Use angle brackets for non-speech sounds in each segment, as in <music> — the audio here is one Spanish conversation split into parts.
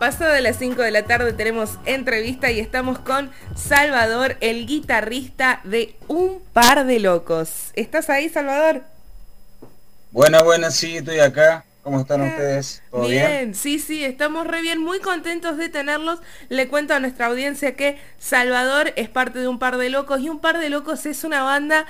Pasado de las 5 de la tarde tenemos entrevista y estamos con Salvador, el guitarrista de Un Par de Locos. ¿Estás ahí, Salvador? Buena, buena, sí, estoy acá. ¿Cómo están ustedes? ¿Todo bien? sí, sí, estamos re bien, muy contentos de tenerlos. Le cuento a nuestra audiencia que Salvador es parte de Un Par de Locos y Un Par de Locos es una banda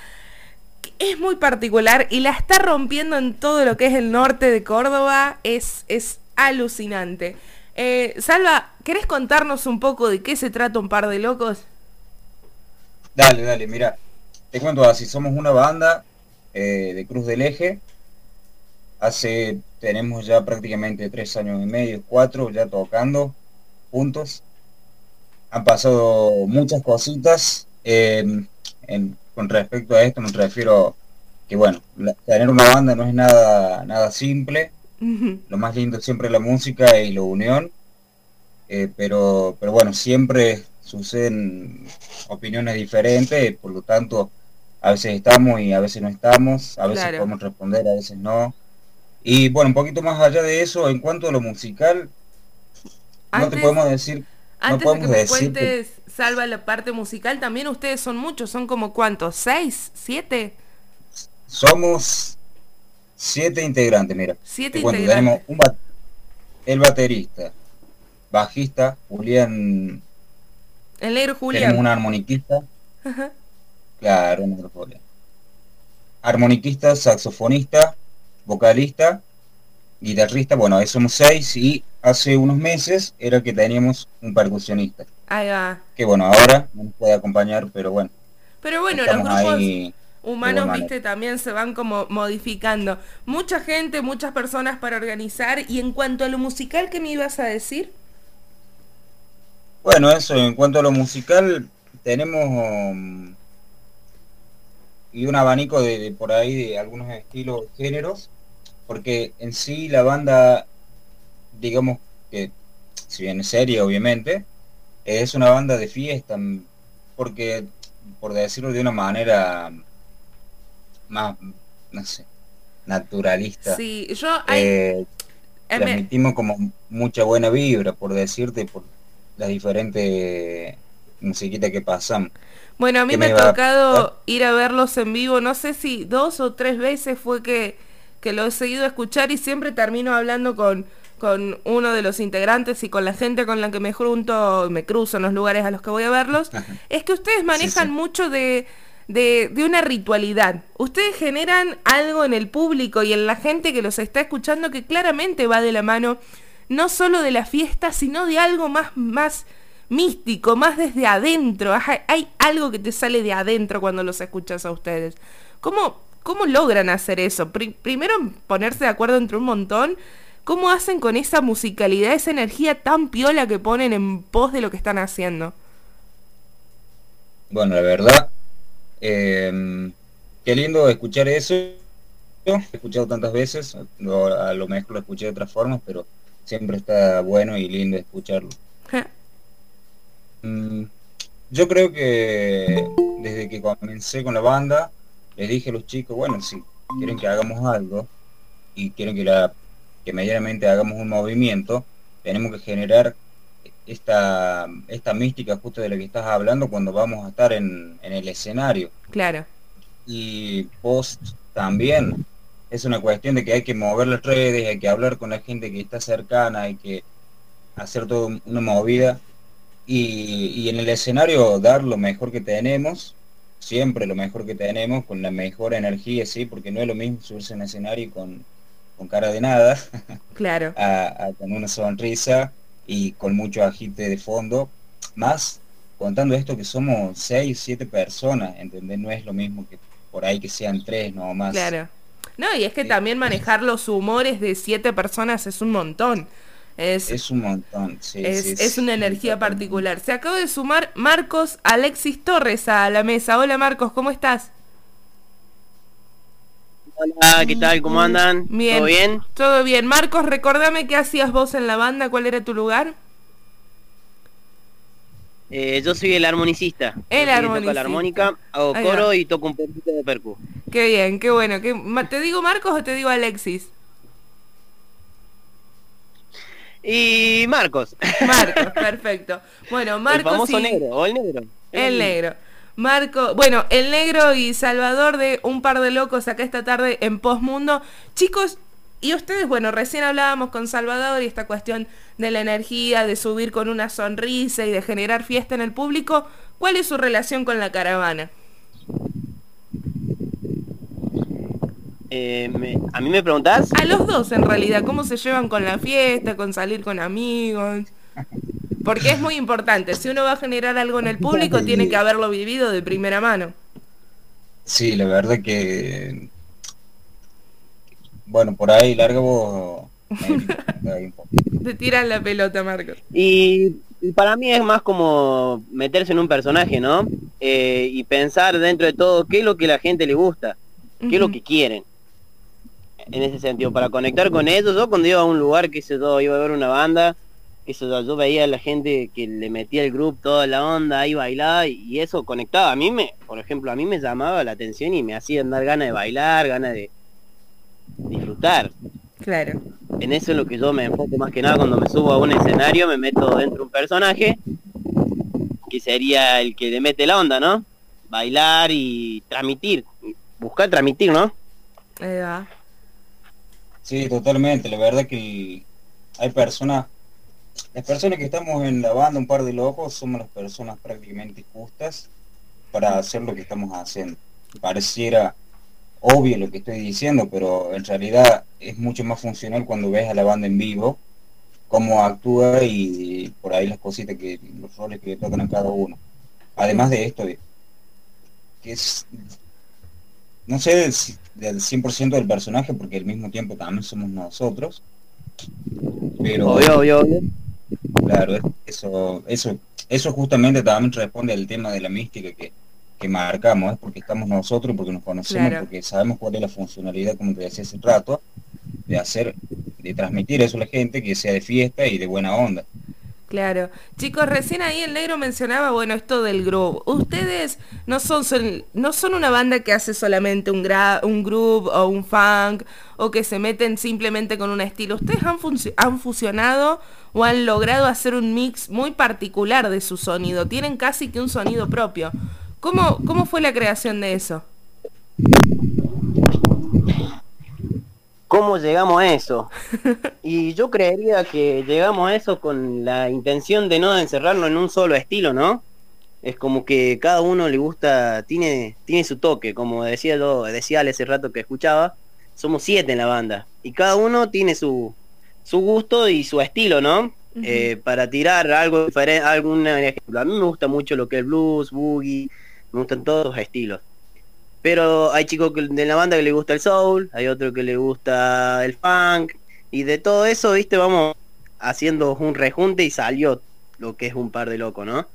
que es muy particular y la está rompiendo en todo lo que es el norte de Córdoba. Es, es alucinante. Eh, Salva, ¿querés contarnos un poco de qué se trata un par de locos? Dale, dale, mira, te cuento así, somos una banda eh, de Cruz del Eje, hace, tenemos ya prácticamente tres años y medio, cuatro, ya tocando juntos, han pasado muchas cositas, con respecto a esto me refiero que bueno, tener una banda no es nada, nada simple, lo más lindo siempre es la música y la unión, eh, pero, pero bueno, siempre suceden opiniones diferentes, por lo tanto, a veces estamos y a veces no estamos, a veces podemos responder, a veces no. Y bueno, un poquito más allá de eso, en cuanto a lo musical, no te podemos decir... Antes de que me cuentes, Salva, la parte musical, también ustedes son muchos, son como cuántos, seis, siete. Somos Siete integrantes, mira. Siete integrantes. Tenemos un el baterista, bajista, Julián. El negro Julián. Tenemos un armoniquista. Claro, negro Julián. Armoniquista, saxofonista, vocalista, guitarrista, bueno, ahí somos seis y hace unos meses era que teníamos un percusionista. Ahí va. Que bueno, ahora no nos puede acompañar, pero bueno. Pero bueno, los grupos humanos, viste, también se van como modificando. Mucha gente, muchas personas para organizar. Y en cuanto a lo musical, ¿qué me ibas a decir? Bueno, eso, en cuanto a lo musical, tenemos um, y un abanico de, por ahí de algunos estilos, géneros, porque en sí la banda, digamos que, si bien es seria, obviamente, es una banda de fiesta, porque, por decirlo de una manera más, no sé, naturalista. Sí, yo... Eh, eh, transmitimos como mucha buena vibra, por decirte, por las diferentes musiquitas que pasan. Bueno, a mí me, ha tocado ir a verlos en vivo, no sé si dos o tres veces fue que, que lo he seguido a escuchar y siempre termino hablando con, con uno de los integrantes y con la gente con la que me junto, me cruzo en los lugares a los que voy a verlos, es que ustedes manejan mucho de de, una ritualidad. Ustedes generan algo en el público y en la gente que los está escuchando que claramente va de la mano no solo de la fiesta, sino de algo más, más místico, más desde adentro. Hay algo que te sale de adentro cuando los escuchas a ustedes. ¿Cómo, cómo logran hacer eso? primero ponerse de acuerdo entre un montón. ¿Cómo hacen con esa musicalidad, esa energía tan piola que ponen en pos de lo que están haciendo? Bueno, la verdad, eh, qué lindo escuchar eso. He escuchado tantas veces, a lo mejor lo escuché de otras formas, pero siempre está bueno y lindo escucharlo. Mm, yo creo que desde que comencé con la banda, les dije a los chicos, bueno, si quieren que hagamos algo y quieren que, la, que medianamente hagamos un movimiento, tenemos que generar esta, esta mística justo de la que estás hablando cuando vamos a estar en, el escenario. Claro. Y post también. Es una cuestión de que hay que mover las redes, hay que hablar con la gente que está cercana, hay que hacer toda una movida. Y, en el escenario dar lo mejor que tenemos, siempre lo mejor que tenemos, con la mejor energía, sí, porque no es lo mismo subirse en escenario con, con cara de nada, <laughs> claro, a, con una sonrisa y con mucho agite de fondo, más contando esto que somos seis, siete personas, ¿entendés? No es lo mismo que por ahí que sean tres, no más. Claro. No, y es que también manejar los humores de siete personas es un montón. Es, es un montón, sí, es, es una energía particular. Se acaba de sumar Marcos Alexis Torres a la mesa. Hola Marcos, ¿cómo estás? Hola, ¿qué tal? ¿Cómo andan? Bien. ¿Todo bien? Todo bien. Marcos, recordame qué hacías vos en la banda, ¿cuál era tu lugar? Eh, yo soy el armonicista. El armonicista. Toco la armónica, hago coro y toco un poquito de percu. Qué bien, qué bueno. ¿Te digo Marcos o te digo Alexis? Y Marcos. Marcos, <laughs> perfecto. Bueno, Marcos. El famoso negro, o el negro. El negro. Marco, bueno, el negro y Salvador de un par de locos acá esta tarde en Postmundo. Chicos, y ustedes, bueno, recién hablábamos con Salvador y esta cuestión de la energía, de subir con una sonrisa y de generar fiesta en el público. ¿Cuál es su relación con la caravana? Eh, ¿A mí me preguntás? A los dos, en realidad. ¿Cómo se llevan con la fiesta, con salir con amigos? Porque es muy importante. Si uno va a generar algo en el público, <laughs> tiene que haberlo vivido de primera mano. Sí, la verdad que... Bueno, por ahí largo Te tiran la pelota, Marcos. Y, para mí es más como meterse en un personaje, ¿no? Eh, y pensar dentro de todo qué es lo que la gente le gusta, qué es lo que quieren en ese sentido, para conectar con ellos. Yo cuando iba a un lugar, que se yo, iba a ver una banda, que se yo, veía a la gente que le metía el grupo toda la onda, ahí bailaba y, eso conectaba. A mí me, por ejemplo, a mí me llamaba la atención y me hacía dar ganas de bailar, ganas de disfrutar. Claro. En eso es lo que yo me enfoco más que nada cuando me subo a un escenario, me meto dentro de un personaje, que sería el que le mete la onda, ¿no? Bailar y transmitir, buscar transmitir, ¿no? Ahí va. Sí, totalmente. La verdad que hay personas, las personas que estamos en la banda, un par de locos, somos las personas prácticamente justas para hacer lo que estamos haciendo. Pareciera obvio lo que estoy diciendo, pero en realidad es mucho más funcional cuando ves a la banda en vivo, cómo actúa y por ahí las cositas que, los roles que le tocan a cada uno. Además de esto, que es no sé del, 100% del personaje, porque al mismo tiempo también somos nosotros, pero... Obvio, obvio, Claro, eso, eso, eso justamente también responde al tema de la mística que, que marcamos, es porque estamos nosotros, porque nos conocemos, porque sabemos cuál es la funcionalidad, como te decía hace rato, de hacer, de transmitir eso a la gente, que sea de fiesta y de buena onda. Claro. Chicos, recién ahí el negro mencionaba, bueno, esto del groove. Ustedes no son, no son una banda que hace solamente un, un groove o un funk o que se meten simplemente con un estilo. Ustedes han, han fusionado o han logrado hacer un mix muy particular de su sonido. Tienen casi que un sonido propio. ¿Cómo, cómo fue la creación de eso? ¿Cómo llegamos a eso? <laughs> Y yo creería que llegamos a eso con la intención de no encerrarlo en un solo estilo, ¿no? Es como que cada uno le gusta, tiene, tiene su toque, como decía yo, decía hace rato que escuchaba, somos siete en la banda, y cada uno tiene su, su gusto y su estilo, ¿no? Eh, para tirar algo diferente, algún ejemplo. A mí me gusta mucho lo que es blues, boogie, me gustan todos los estilos. Pero hay chicos de la banda que le gusta el soul, hay otro que le gusta el funk, y de todo eso, viste, vamos haciendo un rejunte y salió lo que es un par de locos, ¿no?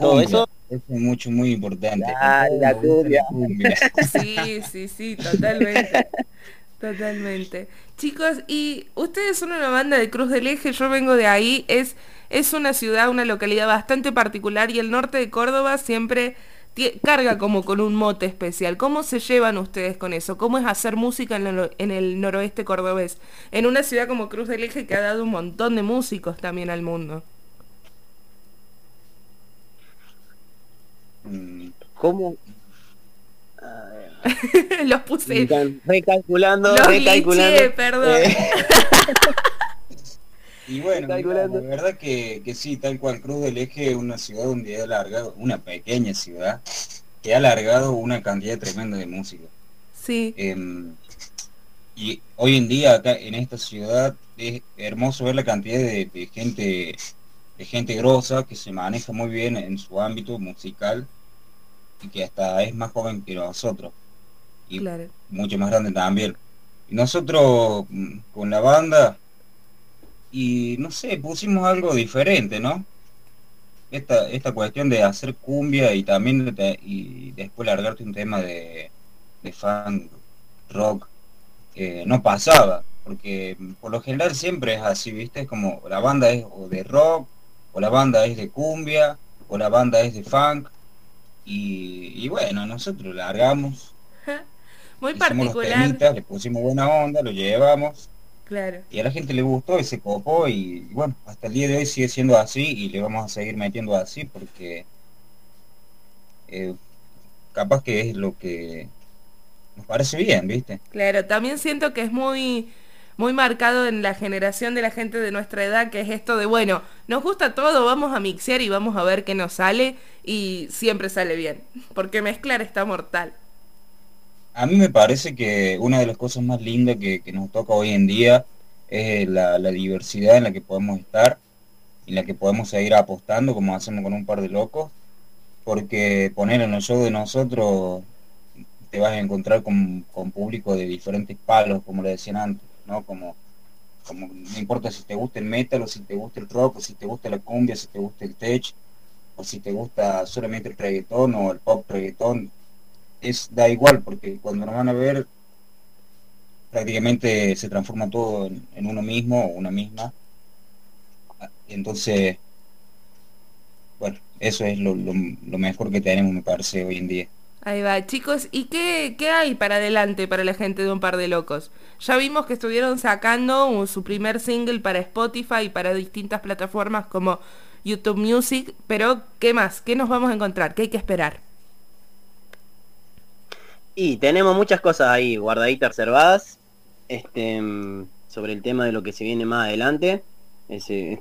todo eso es mucho, muy importante. la <laughs> <laughs> Sí, sí, sí, totalmente. Totalmente. Chicos, y ustedes son una banda de Cruz del Eje, yo vengo de ahí, es, es una ciudad, una localidad bastante particular y el norte de Córdoba siempre carga como con un mote especial. ¿Cómo se llevan ustedes con eso? ¿Cómo es hacer música en, el noroeste cordobés? En una ciudad como Cruz del Eje que ha dado un montón de músicos también al mundo. Mm, ¿Cómo? <laughs> Los puse. Recalculando, recalculando. perdón. Eh. <laughs> Y bueno, la verdad que, que, sí, tal cual Cruz del Eje es una ciudad donde ha alargado, una pequeña ciudad, que ha alargado una cantidad tremenda de música. Sí. Em, y hoy en día acá en esta ciudad es hermoso ver la cantidad de, gente de gente grosa que se maneja muy bien en su ámbito musical y que hasta es más joven que nosotros y mucho más grande también y nosotros mm, con la banda y no sé, pusimos algo diferente, ¿no? Esta, esta cuestión de hacer cumbia y también y después largarte un tema de, de fan rock no pasaba, porque por lo general siempre es así, ¿viste? Es como la banda es o de rock, o la banda es de cumbia, o la banda es de funk, y, y bueno, nosotros largamos. <laughs> Muy particular. le pusimos buena onda, lo llevamos Claro. Y a la gente le gustó y se copó y, bueno, hasta el día de hoy sigue siendo así y le vamos a seguir metiendo así porque eh, capaz que es lo que nos parece bien, ¿viste? Claro, también siento que es muy muy marcado en la generación de la gente de nuestra edad, que es esto de, bueno, nos gusta todo, vamos a mixear y vamos a ver qué nos sale y siempre sale bien, <laughs> porque mezclar está mortal. A mí me parece que una de las cosas más lindas que, nos toca hoy en día es la, diversidad en la que podemos estar y en la que podemos seguir apostando como hacemos con un par de locos, porque poner en el show de nosotros te vas a encontrar con, con público de diferentes palos, como le decían antes ¿no? Como, como no importa si te gusta el metal o si te gusta el rock o si te gusta la cumbia, si te gusta el tech o si te gusta solamente el reggaetón o el pop reggaetón, es da igual porque cuando nos van a ver prácticamente se transforma todo en, uno mismo o una misma. Entonces, bueno, eso es lo, lo mejor que tenemos, me parece, hoy en día. Ahí va, chicos, ¿y qué, qué, hay para adelante para la gente de Un Par de Locos? Ya vimos que estuvieron sacando su primer single para Spotify y para distintas plataformas como YouTube Music, pero ¿qué más? ¿Qué nos vamos a encontrar? ¿Qué hay que esperar? Y tenemos muchas cosas ahí guardaditas, reservadas, este, sobre el tema de lo que se viene más adelante. Este,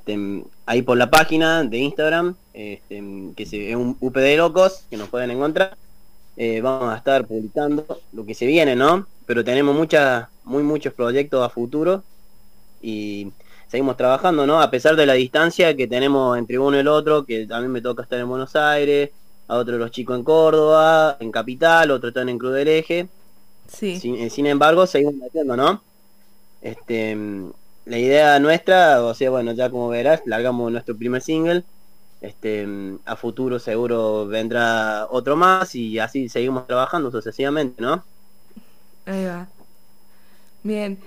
ahí por la página de Instagram, este, que es un UP de Locos, que nos pueden encontrar eh, vamos a estar publicando lo que se viene, ¿no? Pero tenemos muchas, muy muchos proyectos a futuro y seguimos trabajando, ¿no? A pesar de la distancia que tenemos entre uno y el otro, que mí me toca estar en Buenos Aires, a otros los chicos en Córdoba, en Capital, otros están en Cruz del Eje. Sí. Sin, eh, sin embargo, seguimos metiendo, ¿no? Este, la idea nuestra, o sea, bueno, ya como verás, largamos nuestro primer single, este, a futuro seguro vendrá otro más y así seguimos trabajando sucesivamente, ¿no? Ahí va. Bien.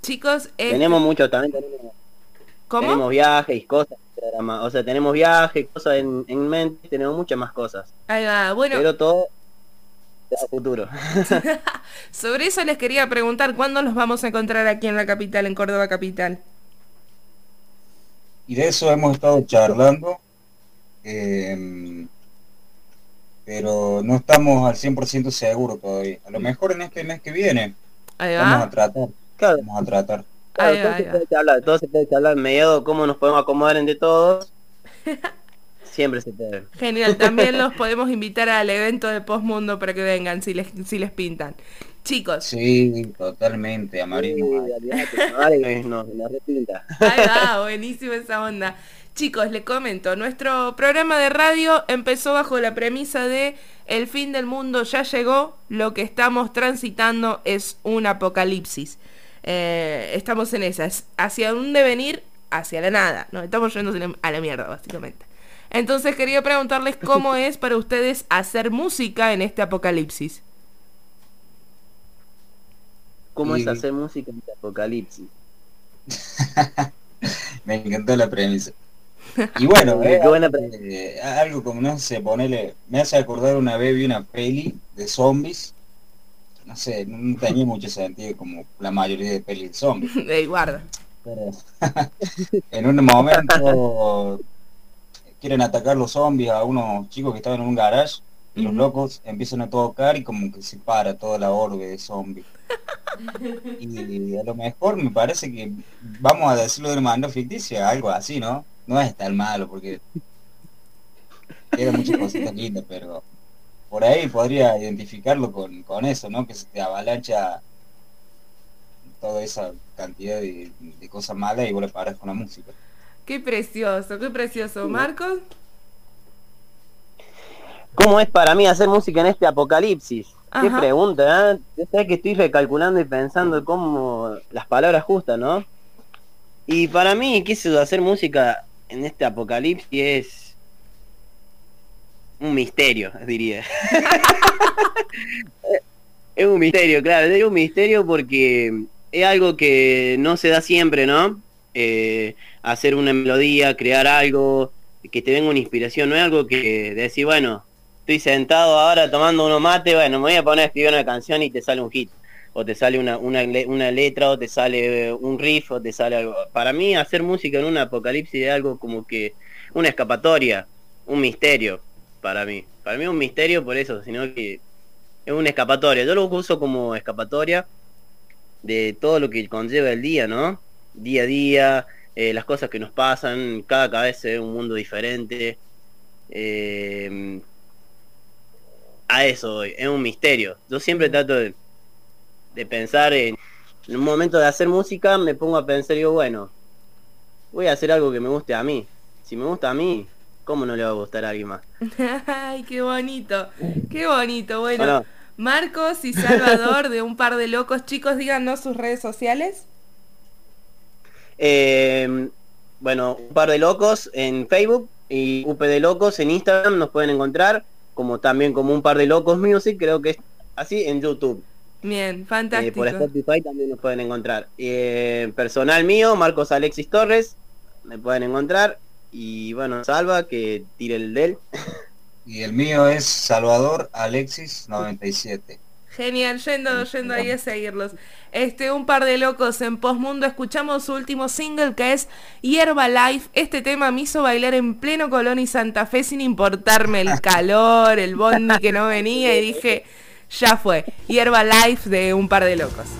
Chicos, <laughs> tenemos mucho también tenemos, ¿Cómo? tenemos viajes y cosas o sea, tenemos viajes, cosas en, en mente, tenemos muchas más cosas. Ahí va, bueno. Pero todo a futuro. <laughs> <laughs> Sobre eso les quería preguntar, ¿cuándo nos vamos a encontrar aquí en la capital, en Córdoba capital? y de eso hemos estado charlando, eh, pero no estamos al 100% seguros todavía. A lo mejor en este mes que viene vamos a tratar. Vamos a tratar. Todo, se puede hablar, todo se puede hablar, mediado cómo nos podemos acomodar entre todos. <laughs> Siempre se puede. Genial, también los <laughs> podemos invitar al evento de Postmundo para que vengan si les, si les pintan. Chicos. Sí, totalmente, amarillo. Sí, no, la repinta. Ahí va, <laughs> buenísima esa onda. Chicos, les comento, nuestro programa de radio empezó bajo la premisa de el fin del mundo ya llegó, lo que estamos transitando es un apocalipsis. Eh, estamos en esas, hacia un devenir, hacia la nada, ¿no? Estamos yendo a la mierda, básicamente. Entonces quería preguntarles cómo <laughs> es para ustedes hacer música en este apocalipsis. ¿Cómo es hacer música en este apocalipsis? <laughs> Me encantó la premisa. <laughs> Y bueno, eh, eh, algo como, no sé, ponele, me hace acordar una vez vi una peli de zombies, no sé, no tenía mucho sentido como la mayoría de pelis de zombies. <laughs> De guarda. Pero <laughs> en un momento quieren atacar los zombies a unos chicos que estaban en un garage y los locos empiezan a tocar y como que se para toda la orbe de zombies. <laughs> y a lo mejor me parece que vamos a decirlo de una manera ficticia, algo así, ¿no? No es tan malo porque tiene muchas cositas lindas, pero por ahí podría identificarlo con, con eso, ¿no? Que se te avalancha toda esa cantidad de, de cosas malas y vos le paras con la música. Qué precioso, qué precioso. Marcos. ¿Cómo es para mí hacer música en este apocalipsis? Qué pregunta, ¿eh? Yo que estoy recalculando y pensando cómo las palabras justas, ¿no? Y para mí, qué sé hacer música en este apocalipsis es un misterio, diría. <laughs> es un misterio, claro, es un misterio porque es algo que no se da siempre, ¿no? Eh, hacer una melodía, crear algo, que te venga una inspiración, no es algo que decir, bueno, estoy sentado ahora tomando unos mate, bueno, me voy a poner a escribir una canción y te sale un hit. o te sale una, una, una, letra, o te sale un riff, o te sale algo. Para mí hacer música en un apocalipsis es algo como que una escapatoria, un misterio, para mí. Para mí es un misterio por eso, sino que es una escapatoria. Yo lo uso como escapatoria de todo lo que conlleva el día, ¿no? Día a día, eh, las cosas que nos pasan, cada cabeza es un mundo diferente. Eh, a eso es un misterio. Yo siempre trato de, pensar en, en, un momento de hacer música, me pongo a pensar, yo, bueno, voy a hacer algo que me guste a mí. Si me gusta a mí, ¿cómo no le va a gustar a alguien más? <laughs> Ay, qué bonito, qué bonito. Bueno, Marcos y Salvador de un par de locos, chicos, díganos sus redes sociales. Eh, bueno, un par de locos en Facebook y UP de Locos en Instagram nos pueden encontrar, como también como un par de locos music, creo que es así en YouTube. Bien, fantástico. por Spotify también nos pueden encontrar. Eh, personal mío, Marcos Alexis Torres, me pueden encontrar. Y bueno, Salva, que tire el del. Y el mío es Salvador Alexis 97. Genial, yendo, yendo ahí a seguirlos. Este, un par de locos en Postmundo. Escuchamos su último single que es Hierba Life. Este tema me hizo bailar en pleno Colón y Santa Fe sin importarme el <laughs> calor, el bondi que no venía y dije, ya fue. Hierba Life de un par de locos.